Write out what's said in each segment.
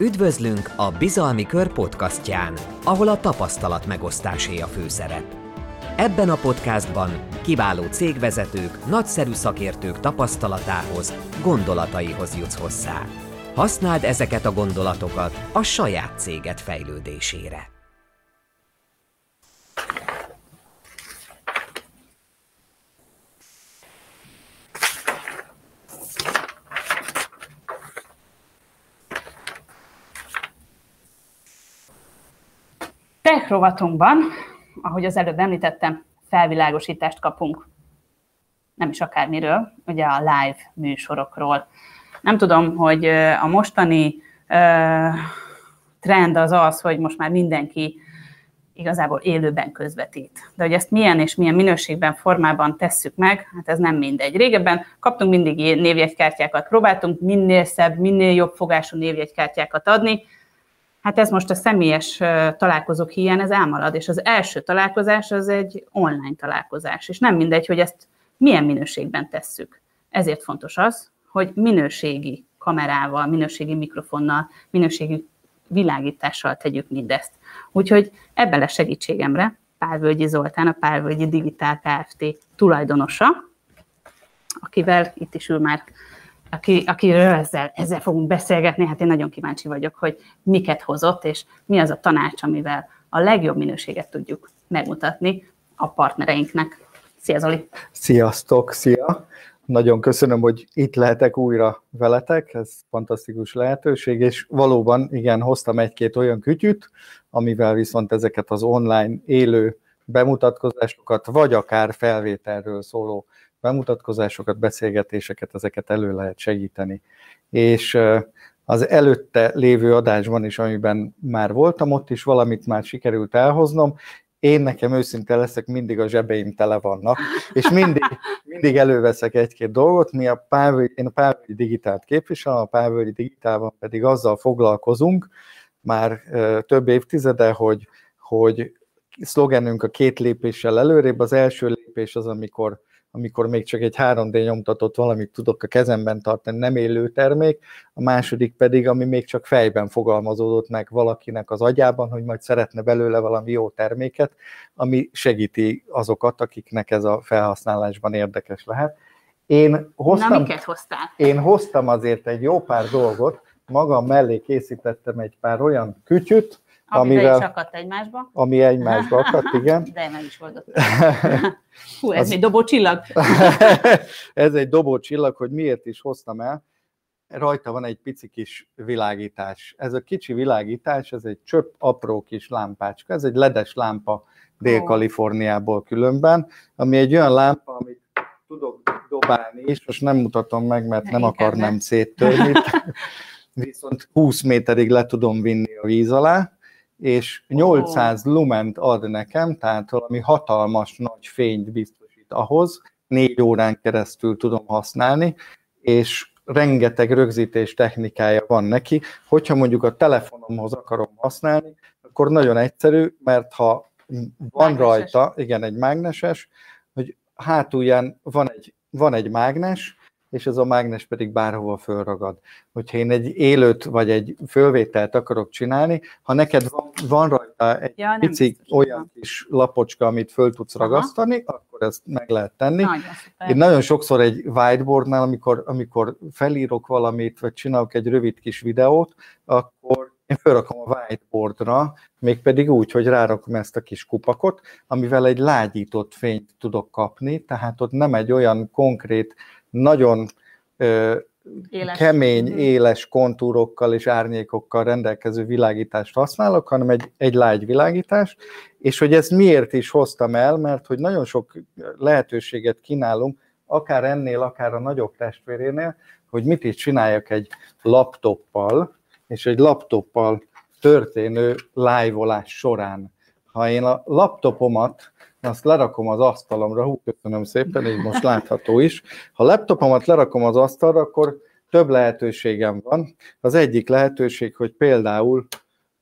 Üdvözlünk a Bizalmi Kör podcastján, ahol a tapasztalat megosztásé a főszerep. Ebben a podcastban kiváló cégvezetők, nagyszerű szakértők tapasztalatához, gondolataihoz jutsz hozzá. Használd ezeket a gondolatokat a saját céged fejlődésére. Tech rovatunkban, ahogy az előbb említettem, felvilágosítást kapunk. Nem is akármiről, ugye a live műsorokról. Nem tudom, hogy a mostani trend az az, hogy most már mindenki igazából élőben közvetít. De hogy ezt milyen és milyen minőségben, formában tesszük meg, hát ez nem mindegy. Régebben kaptunk mindig névjegykártyákat, próbáltunk minél szebb, minél jobb fogású névjegykártyákat adni, Hát ez most a személyes találkozók hiány, ez elmarad, és az első találkozás az egy online találkozás, és nem mindegy, hogy ezt milyen minőségben tesszük. Ezért fontos az, hogy minőségi kamerával, minőségi mikrofonnal, minőségi világítással tegyük mindezt. Úgyhogy ebben lesz segítségemre Pálvölgyi Zoltán, a Pálvölgyi Digitál Kft. tulajdonosa, akivel itt is ül már aki, akiről ezzel, ezzel fogunk beszélgetni, hát én nagyon kíváncsi vagyok, hogy miket hozott, és mi az a tanács, amivel a legjobb minőséget tudjuk megmutatni a partnereinknek. Szia Zoli! Sziasztok, szia! Nagyon köszönöm, hogy itt lehetek újra veletek, ez fantasztikus lehetőség, és valóban igen, hoztam egy-két olyan kütyüt, amivel viszont ezeket az online élő bemutatkozásokat, vagy akár felvételről szóló bemutatkozásokat, beszélgetéseket, ezeket elő lehet segíteni. És az előtte lévő adásban is, amiben már voltam, ott is valamit már sikerült elhoznom, én nekem őszinte leszek, mindig a zsebeim tele vannak, és mindig, mindig előveszek egy-két dolgot, mi a Pávöly, én a Pávölgyi Digitált képviselem, a Pávölgyi Digitálban pedig azzal foglalkozunk már több évtizede, hogy, hogy szlogenünk a két lépéssel előrébb, az első lépés az, amikor amikor még csak egy 3D nyomtatott valamit tudok a kezemben tartani, nem élő termék, a második pedig, ami még csak fejben fogalmazódott meg valakinek az agyában, hogy majd szeretne belőle valami jó terméket, ami segíti azokat, akiknek ez a felhasználásban érdekes lehet. Én hoztam, Na, miket hoztál? Én hoztam azért egy jó pár dolgot, magam mellé készítettem egy pár olyan kütyüt, Amivel, is akadt egymásba. Ami egymásba akadt, igen. De meg is oldott. Hú, ez Az... egy dobó csillag. ez egy dobó csillag, hogy miért is hoztam el. Rajta van egy pici kis világítás. Ez a kicsi világítás, ez egy csöpp apró kis lámpácska. Ez egy ledes lámpa Dél-Kaliforniából különben, ami egy olyan lámpa, amit tudok dobálni is, most nem mutatom meg, mert nem akarnám széttörni. Viszont 20 méterig le tudom vinni a víz alá, és 800 oh. lument ad nekem, tehát valami hatalmas nagy fényt biztosít ahhoz, négy órán keresztül tudom használni, és rengeteg rögzítés technikája van neki. Hogyha mondjuk a telefonomhoz akarom használni, akkor nagyon egyszerű, mert ha van mágneses. rajta, igen, egy mágneses, hogy hátulján van egy, van egy mágnes, és ez a mágnes pedig bárhova fölragad. Hogyha én egy élőt vagy egy fölvételt akarok csinálni, ha neked van, van rajta egy ja, pici olyan kis lapocska, amit föl tudsz Aha. ragasztani, akkor ezt meg lehet tenni. Nagyon én nagyon sokszor egy whiteboardnál, amikor, amikor felírok valamit, vagy csinálok egy rövid kis videót, akkor én felrakom a whiteboardra, mégpedig úgy, hogy rárakom ezt a kis kupakot, amivel egy lágyított fényt tudok kapni, tehát ott nem egy olyan konkrét nagyon éles. kemény, mhm. éles kontúrokkal és árnyékokkal rendelkező világítást használok, hanem egy, egy lágy világítást, és hogy ezt miért is hoztam el, mert hogy nagyon sok lehetőséget kínálunk, akár ennél, akár a nagyobb testvérénél, hogy mit is csináljak egy laptoppal, és egy laptoppal történő live során. Ha én a laptopomat azt lerakom az asztalomra, hú, köszönöm szépen, így most látható is. Ha laptopomat lerakom az asztalra, akkor több lehetőségem van. Az egyik lehetőség, hogy például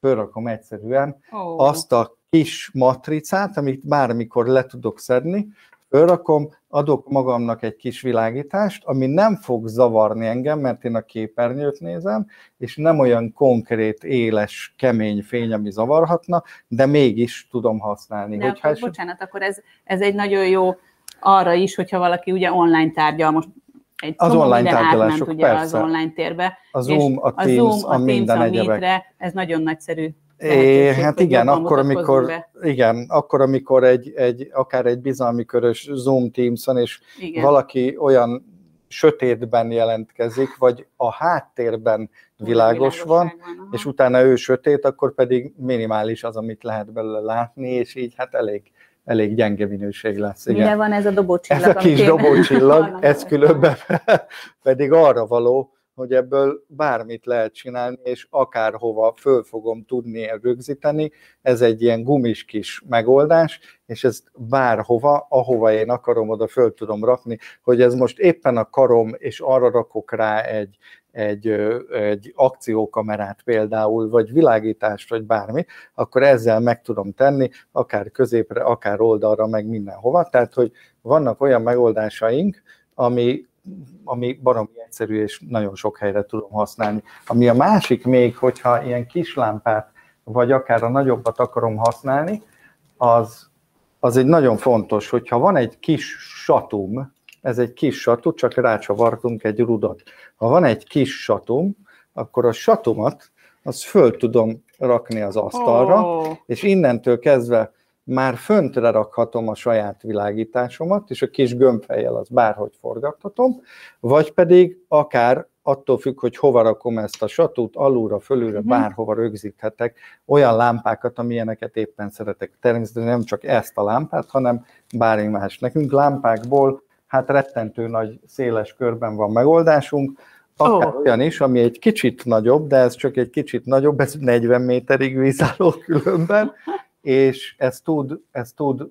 fölrakom egyszerűen oh. azt a kis matricát, amit bármikor le tudok szedni, fölrakom, adok magamnak egy kis világítást, ami nem fog zavarni engem, mert én a képernyőt nézem, és nem olyan konkrét, éles, kemény fény, ami zavarhatna, de mégis tudom használni. De hogyha akkor, eset... bocsánat, akkor ez, ez egy nagyon jó arra is, hogyha valaki ugye online tárgyal, most egy az online tárgyalások, átment, ugye persze. az online térbe. A Zoom, a Teams, a, Zoom, a, a minden egyebek. Ez nagyon nagyszerű É, hát igen, akkor amikor, igen, akkor, amikor egy, egy, akár egy bizalmi körös Zoom Teams-on, és igen. valaki olyan sötétben jelentkezik, vagy a háttérben világos van, van és utána ő sötét, akkor pedig minimális az, amit lehet belőle látni, és így hát elég, elég gyenge minőség lesz. Igen. Mire van ez a dobócsillag? Ez a kis dobócsillag, ez különben pedig arra való, hogy ebből bármit lehet csinálni, és akárhova föl fogom tudni rögzíteni. Ez egy ilyen gumis kis megoldás, és ezt bárhova, ahova én akarom, oda föl tudom rakni, hogy ez most éppen a karom, és arra rakok rá egy, egy, egy akciókamerát például, vagy világítást, vagy bármi, akkor ezzel meg tudom tenni, akár középre, akár oldalra, meg mindenhova. Tehát, hogy vannak olyan megoldásaink, ami ami baromi egyszerű, és nagyon sok helyre tudom használni. Ami a másik még, hogyha ilyen kis lámpát, vagy akár a nagyobbat akarom használni, az, az egy nagyon fontos, hogyha van egy kis satum, ez egy kis satu, csak rácsavartunk egy rudat. Ha van egy kis satum, akkor a satumat, azt föl tudom rakni az asztalra, oh. és innentől kezdve már föntre rakhatom a saját világításomat, és a kis gömbfejjel az bárhogy forgathatom, vagy pedig akár attól függ, hogy hova rakom ezt a satút, alulra, fölülre, uh-huh. bárhova rögzíthetek olyan lámpákat, amilyeneket éppen szeretek. Természetesen nem csak ezt a lámpát, hanem bármi más. Nekünk lámpákból hát rettentő nagy, széles körben van megoldásunk, akár oh. olyan is, ami egy kicsit nagyobb, de ez csak egy kicsit nagyobb, ez 40 méterig vízálló különben, és ez tud, ez tud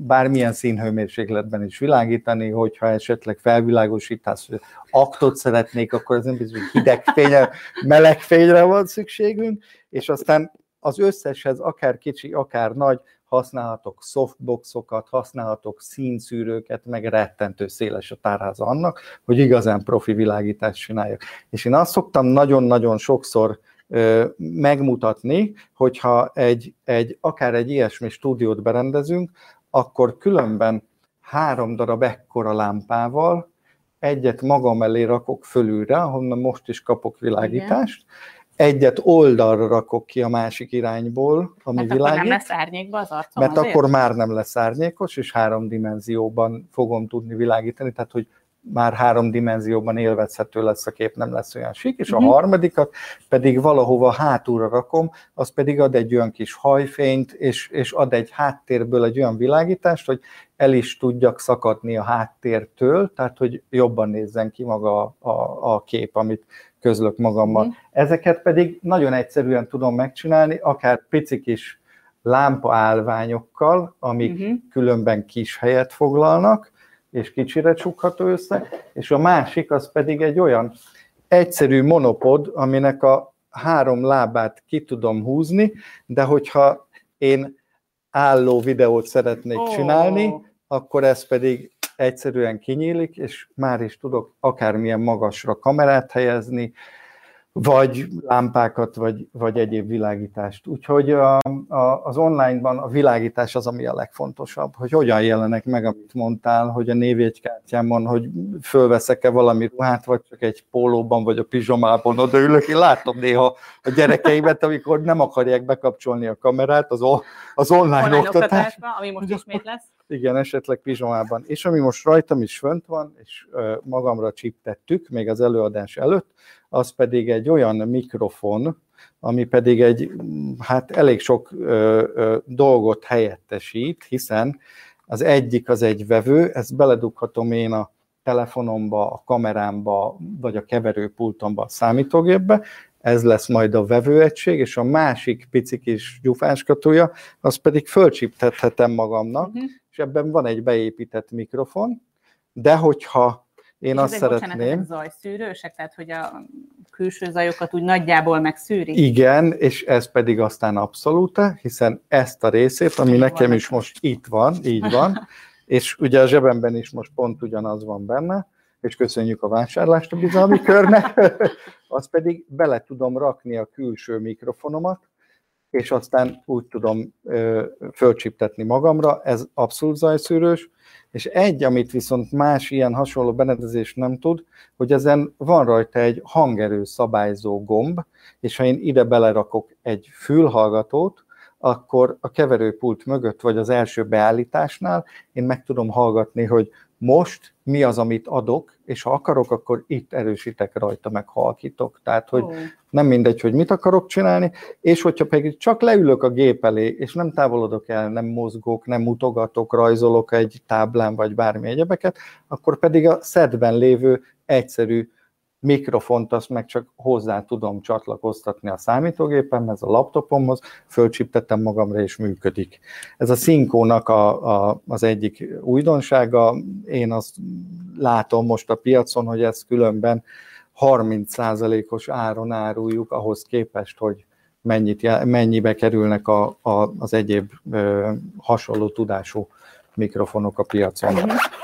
bármilyen színhőmérsékletben is világítani, hogyha esetleg felvilágosítás, aktot szeretnék, akkor ez nem biztos, hogy hideg fényre, meleg fényre van szükségünk, és aztán az összeshez, akár kicsi, akár nagy, használhatok softboxokat, használhatok színszűrőket, meg rettentő széles a tárháza annak, hogy igazán profi világítást csináljak. És én azt szoktam nagyon-nagyon sokszor megmutatni, hogyha egy, egy, akár egy ilyesmi stúdiót berendezünk, akkor különben három darab ekkora lámpával egyet magam elé rakok fölülre, ahonnan most is kapok világítást, Igen. egyet oldalra rakok ki a másik irányból, ami mert világít. akkor nem lesz árnyékba az arcom Mert azért? akkor már nem lesz árnyékos, és három dimenzióban fogom tudni világítani, tehát hogy már három dimenzióban élvezhető lesz a kép, nem lesz olyan sík, és a uh-huh. harmadikat pedig valahova hátulra rakom, az pedig ad egy olyan kis hajfényt, és, és ad egy háttérből egy olyan világítást, hogy el is tudjak szakadni a háttértől, tehát hogy jobban nézzen ki maga a, a, a kép, amit közlök magammal. Uh-huh. Ezeket pedig nagyon egyszerűen tudom megcsinálni, akár pici kis lámpaállványokkal, amik uh-huh. különben kis helyet foglalnak, és kicsire csukható össze, és a másik az pedig egy olyan egyszerű monopod, aminek a három lábát ki tudom húzni, de hogyha én álló videót szeretnék oh. csinálni, akkor ez pedig egyszerűen kinyílik, és már is tudok akármilyen magasra kamerát helyezni, vagy lámpákat, vagy, vagy egyéb világítást. Úgyhogy a, a, az online-ban a világítás az, ami a legfontosabb, hogy hogyan jelenek meg, amit mondtál, hogy a névjegykártyámon, hogy fölveszek-e valami ruhát, vagy csak egy pólóban, vagy a pizsomában odaülök. Én látom néha a gyerekeimet, amikor nem akarják bekapcsolni a kamerát az, az online, online oktatásba, ami most ismét lesz. Igen, esetleg pizsomában. És ami most rajtam is fönt van, és magamra csiptettük még az előadás előtt, az pedig egy olyan mikrofon, ami pedig egy, hát elég sok ö, ö, dolgot helyettesít, hiszen az egyik az egy vevő, ezt beledughatom én a telefonomba, a kamerámba, vagy a keverőpultomba, a számítógépbe, ez lesz majd a vevőegység, és a másik pici kis gyufáskatúja, azt pedig fölcsiptethetem magamnak, uh-huh. És ebben van egy beépített mikrofon, de hogyha én és azt szeretném... Bocsánat, zajszűrősek, tehát hogy a külső zajokat úgy nagyjából megszűri? Igen, és ez pedig aztán abszolút, hiszen ezt a részét, ami így nekem van. is most itt van, így van, és ugye a zsebemben is most pont ugyanaz van benne, és köszönjük a vásárlást a bizalmi körnek, azt pedig bele tudom rakni a külső mikrofonomat, és aztán úgy tudom ö, fölcsiptetni magamra, ez abszolút zajszűrős, és egy, amit viszont más ilyen hasonló berendezés nem tud, hogy ezen van rajta egy hangerő szabályzó gomb, és ha én ide belerakok egy fülhallgatót, akkor a keverőpult mögött, vagy az első beállításnál én meg tudom hallgatni, hogy most mi az, amit adok, és ha akarok, akkor itt erősítek rajta, meg halkítok. Tehát, hogy oh. nem mindegy, hogy mit akarok csinálni, és hogyha pedig csak leülök a gép elé, és nem távolodok el, nem mozgok, nem mutogatok, rajzolok egy táblán, vagy bármi egyebeket, akkor pedig a szedben lévő egyszerű mikrofont azt meg csak hozzá tudom csatlakoztatni a számítógépemhez, a laptopomhoz, fölcsiptettem magamra és működik. Ez a Szinkónak a, a, az egyik újdonsága, én azt látom most a piacon, hogy ez különben 30%-os áron áruljuk ahhoz képest, hogy mennyit, mennyibe kerülnek a, a, az egyéb ö, hasonló tudású mikrofonok a piacon.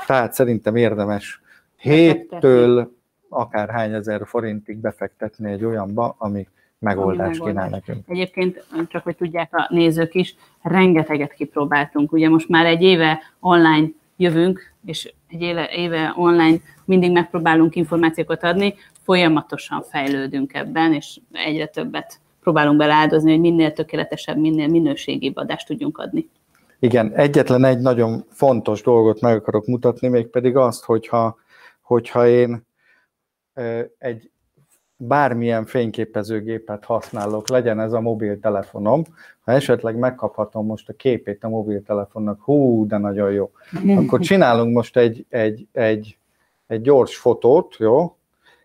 Tehát szerintem érdemes héttől akár hány ezer forintig befektetni egy olyanba, ami megoldást ami kínál nekünk. Egyébként, csak hogy tudják a nézők is, rengeteget kipróbáltunk. Ugye most már egy éve online jövünk, és egy éve, éve online mindig megpróbálunk információkat adni, folyamatosan fejlődünk ebben, és egyre többet próbálunk beleáldozni, hogy minél tökéletesebb, minél minőségibb adást tudjunk adni. Igen, egyetlen egy nagyon fontos dolgot meg akarok mutatni, mégpedig azt, hogyha, hogyha én egy bármilyen fényképezőgépet használok, legyen ez a mobiltelefonom, ha esetleg megkaphatom most a képét a mobiltelefonnak, hú, de nagyon jó, akkor csinálunk most egy, egy, egy, egy gyors fotót, jó?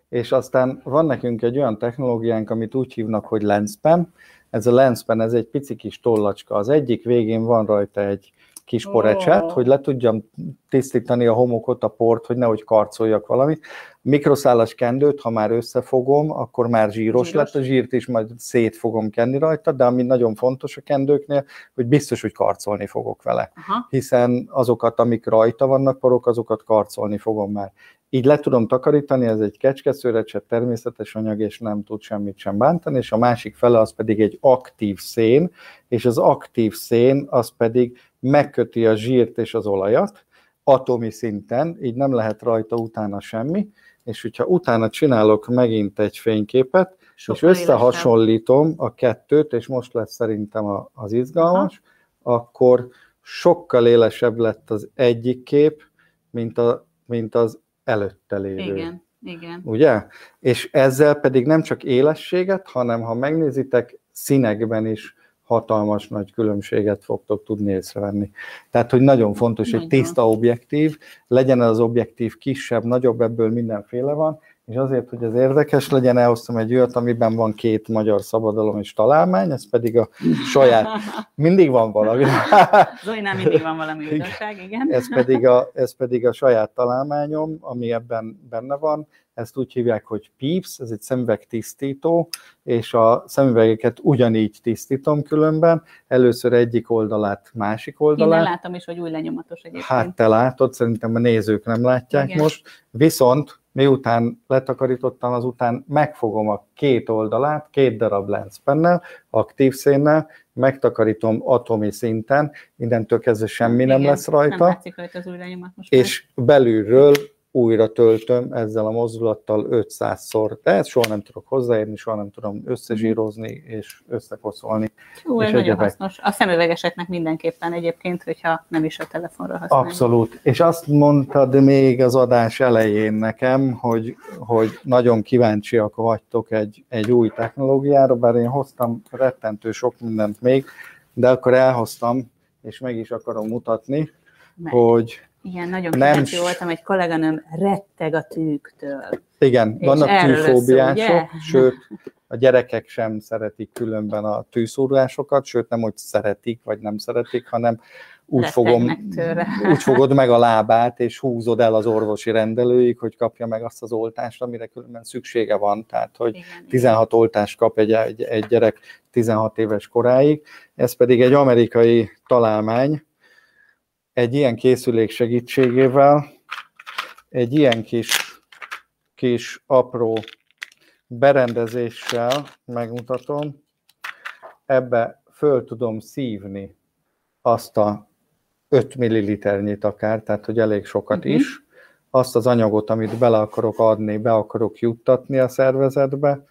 És aztán van nekünk egy olyan technológiánk, amit úgy hívnak, hogy lenspen. Ez a lenspen, ez egy pici kis tollacska. Az egyik végén van rajta egy kis porecset, oh. hogy le tudjam tisztítani a homokot, a port, hogy nehogy karcoljak valamit. Mikroszálas kendőt, ha már összefogom, akkor már zsíros, zsíros lett, a zsírt is majd szét fogom kenni rajta, de ami nagyon fontos a kendőknél, hogy biztos, hogy karcolni fogok vele. Aha. Hiszen azokat, amik rajta vannak porok, azokat karcolni fogom már. Így le tudom takarítani, ez egy kecskeszőrecset, természetes anyag, és nem tud semmit sem bántani, és a másik fele az pedig egy aktív szén, és az aktív szén az pedig megköti a zsírt és az olajat atomi szinten, így nem lehet rajta utána semmi, és hogyha utána csinálok megint egy fényképet, Sokkal és összehasonlítom a kettőt, és most lesz szerintem az izgalmas, Aha. akkor sokkal élesebb lett az egyik kép, mint, a, mint az előtte lévő. Igen, igen. Ugye? És ezzel pedig nem csak élességet, hanem ha megnézitek, színekben is hatalmas nagy különbséget fogtok tudni észrevenni. Tehát, hogy nagyon fontos, hogy tiszta objektív, legyen az objektív kisebb, nagyobb, ebből mindenféle van, és azért, hogy ez érdekes legyen, elhoztam egy olyat, amiben van két magyar szabadalom és találmány, ez pedig a saját, mindig van valami. Zoinál mindig van valami újdonság, igen. Ez pedig, a, ez pedig a saját találmányom, ami ebben benne van, ezt úgy hívják, hogy PIPS, ez egy szemüveg tisztító, és a szemüvegeket ugyanígy tisztítom különben, először egyik oldalát, másik oldalát. Én látom is, hogy új lenyomatos egyébként. Hát te látod, szerintem a nézők nem látják Igen. most, viszont miután letakarítottam, azután megfogom a két oldalát, két darab lenszpennel, aktív szénnel, megtakarítom atomi szinten, mindentől kezdve semmi Igen, nem lesz rajta. Nem rajta az új lenyomat most És már. belülről újra töltöm ezzel a mozdulattal 500-szor, de ezt soha nem tudok hozzáérni, soha nem tudom összezsírozni és összekoszolni. Ú, ez nagyon egyebek. hasznos. A szemüvegeseknek mindenképpen egyébként, hogyha nem is a telefonra használják. Abszolút. És azt mondtad még az adás elején nekem, hogy, hogy nagyon kíváncsiak vagytok egy, egy új technológiára, bár én hoztam rettentő sok mindent még, de akkor elhoztam, és meg is akarom mutatni, meg. hogy igen, nagyon kíváncsi voltam, egy kolléganőm retteg a tűktől. Igen, És vannak tűfóbiások, sőt, a gyerekek sem szeretik különben a tűszúrásokat, sőt nem, hogy szeretik, vagy nem szeretik, hanem úgy, fogom, úgy fogod meg a lábát, és húzod el az orvosi rendelőig, hogy kapja meg azt az oltást, amire különben szüksége van. Tehát, hogy igen, 16 igen. oltást kap egy, egy, egy gyerek 16 éves koráig. Ez pedig egy amerikai találmány, egy ilyen készülék segítségével egy ilyen kis, kis apró berendezéssel megmutatom, ebbe föl tudom szívni azt a 5 milliliternyit akár, tehát hogy elég sokat uh-huh. is, azt az anyagot, amit bele akarok adni, be akarok juttatni a szervezetbe,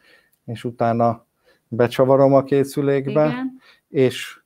és utána becsavarom a készülékbe, Igen. és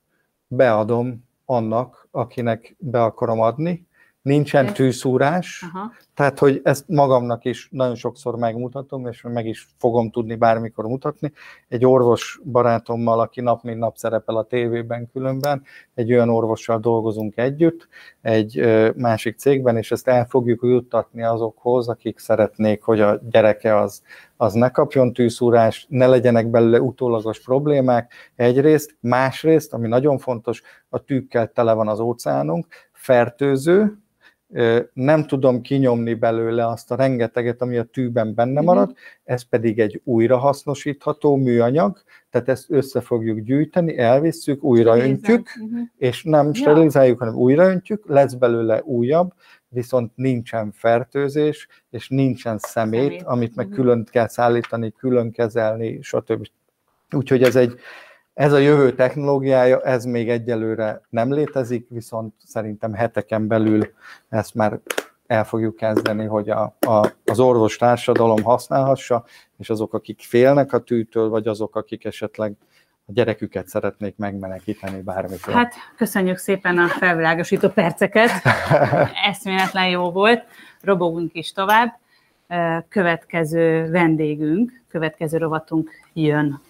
beadom annak, akinek be akarom adni. Nincsen tűszúrás, Aha. Tehát, hogy ezt magamnak is nagyon sokszor megmutatom, és meg is fogom tudni bármikor mutatni. Egy orvos barátommal, aki nap mint nap szerepel a tévében különben, egy olyan orvossal dolgozunk együtt, egy másik cégben, és ezt el fogjuk juttatni azokhoz, akik szeretnék, hogy a gyereke az, az ne kapjon tűszúrást, ne legyenek belőle utólagos problémák egyrészt, másrészt, ami nagyon fontos, a tűkkel tele van az óceánunk, fertőző, nem tudom kinyomni belőle azt a rengeteget, ami a tűben benne mhm. marad, ez pedig egy újrahasznosítható műanyag, tehát ezt össze fogjuk gyűjteni, elvisszük, újraöntjük, uh-huh. és nem sterilizáljuk, hanem újraöntjük, lesz belőle újabb, viszont nincsen fertőzés, és nincsen szemét, amit meg uh-huh. külön kell szállítani, külön kezelni, stb. Úgyhogy ez egy, ez a jövő technológiája, ez még egyelőre nem létezik, viszont szerintem heteken belül ezt már el fogjuk kezdeni, hogy a, a, az orvos társadalom használhassa, és azok, akik félnek a tűtől, vagy azok, akik esetleg a gyereküket szeretnék megmenekíteni bármikor. Hát köszönjük szépen a felvilágosító perceket, eszméletlen jó volt, robogunk is tovább. Következő vendégünk, következő rovatunk jön.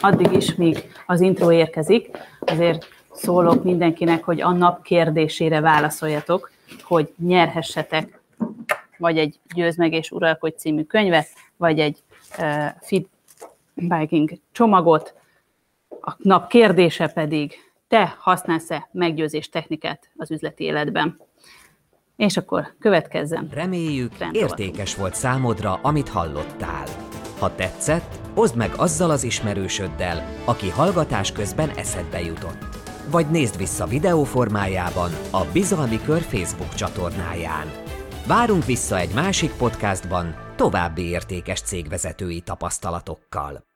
Addig is, míg az intro érkezik, azért szólok mindenkinek, hogy a nap kérdésére válaszoljatok, hogy nyerhessetek vagy egy Győz meg és Uralkodj című könyvet, vagy egy uh, Fit Biking csomagot. A nap kérdése pedig, te használsz-e meggyőzés technikát az üzleti életben? És akkor következzen. Reméljük, értékes volt számodra, amit hallottál. Ha tetszett, oszd meg azzal az ismerősöddel, aki hallgatás közben eszedbe jutott. Vagy nézd vissza videó formájában a Bizalmi Kör Facebook csatornáján. Várunk vissza egy másik podcastban további értékes cégvezetői tapasztalatokkal.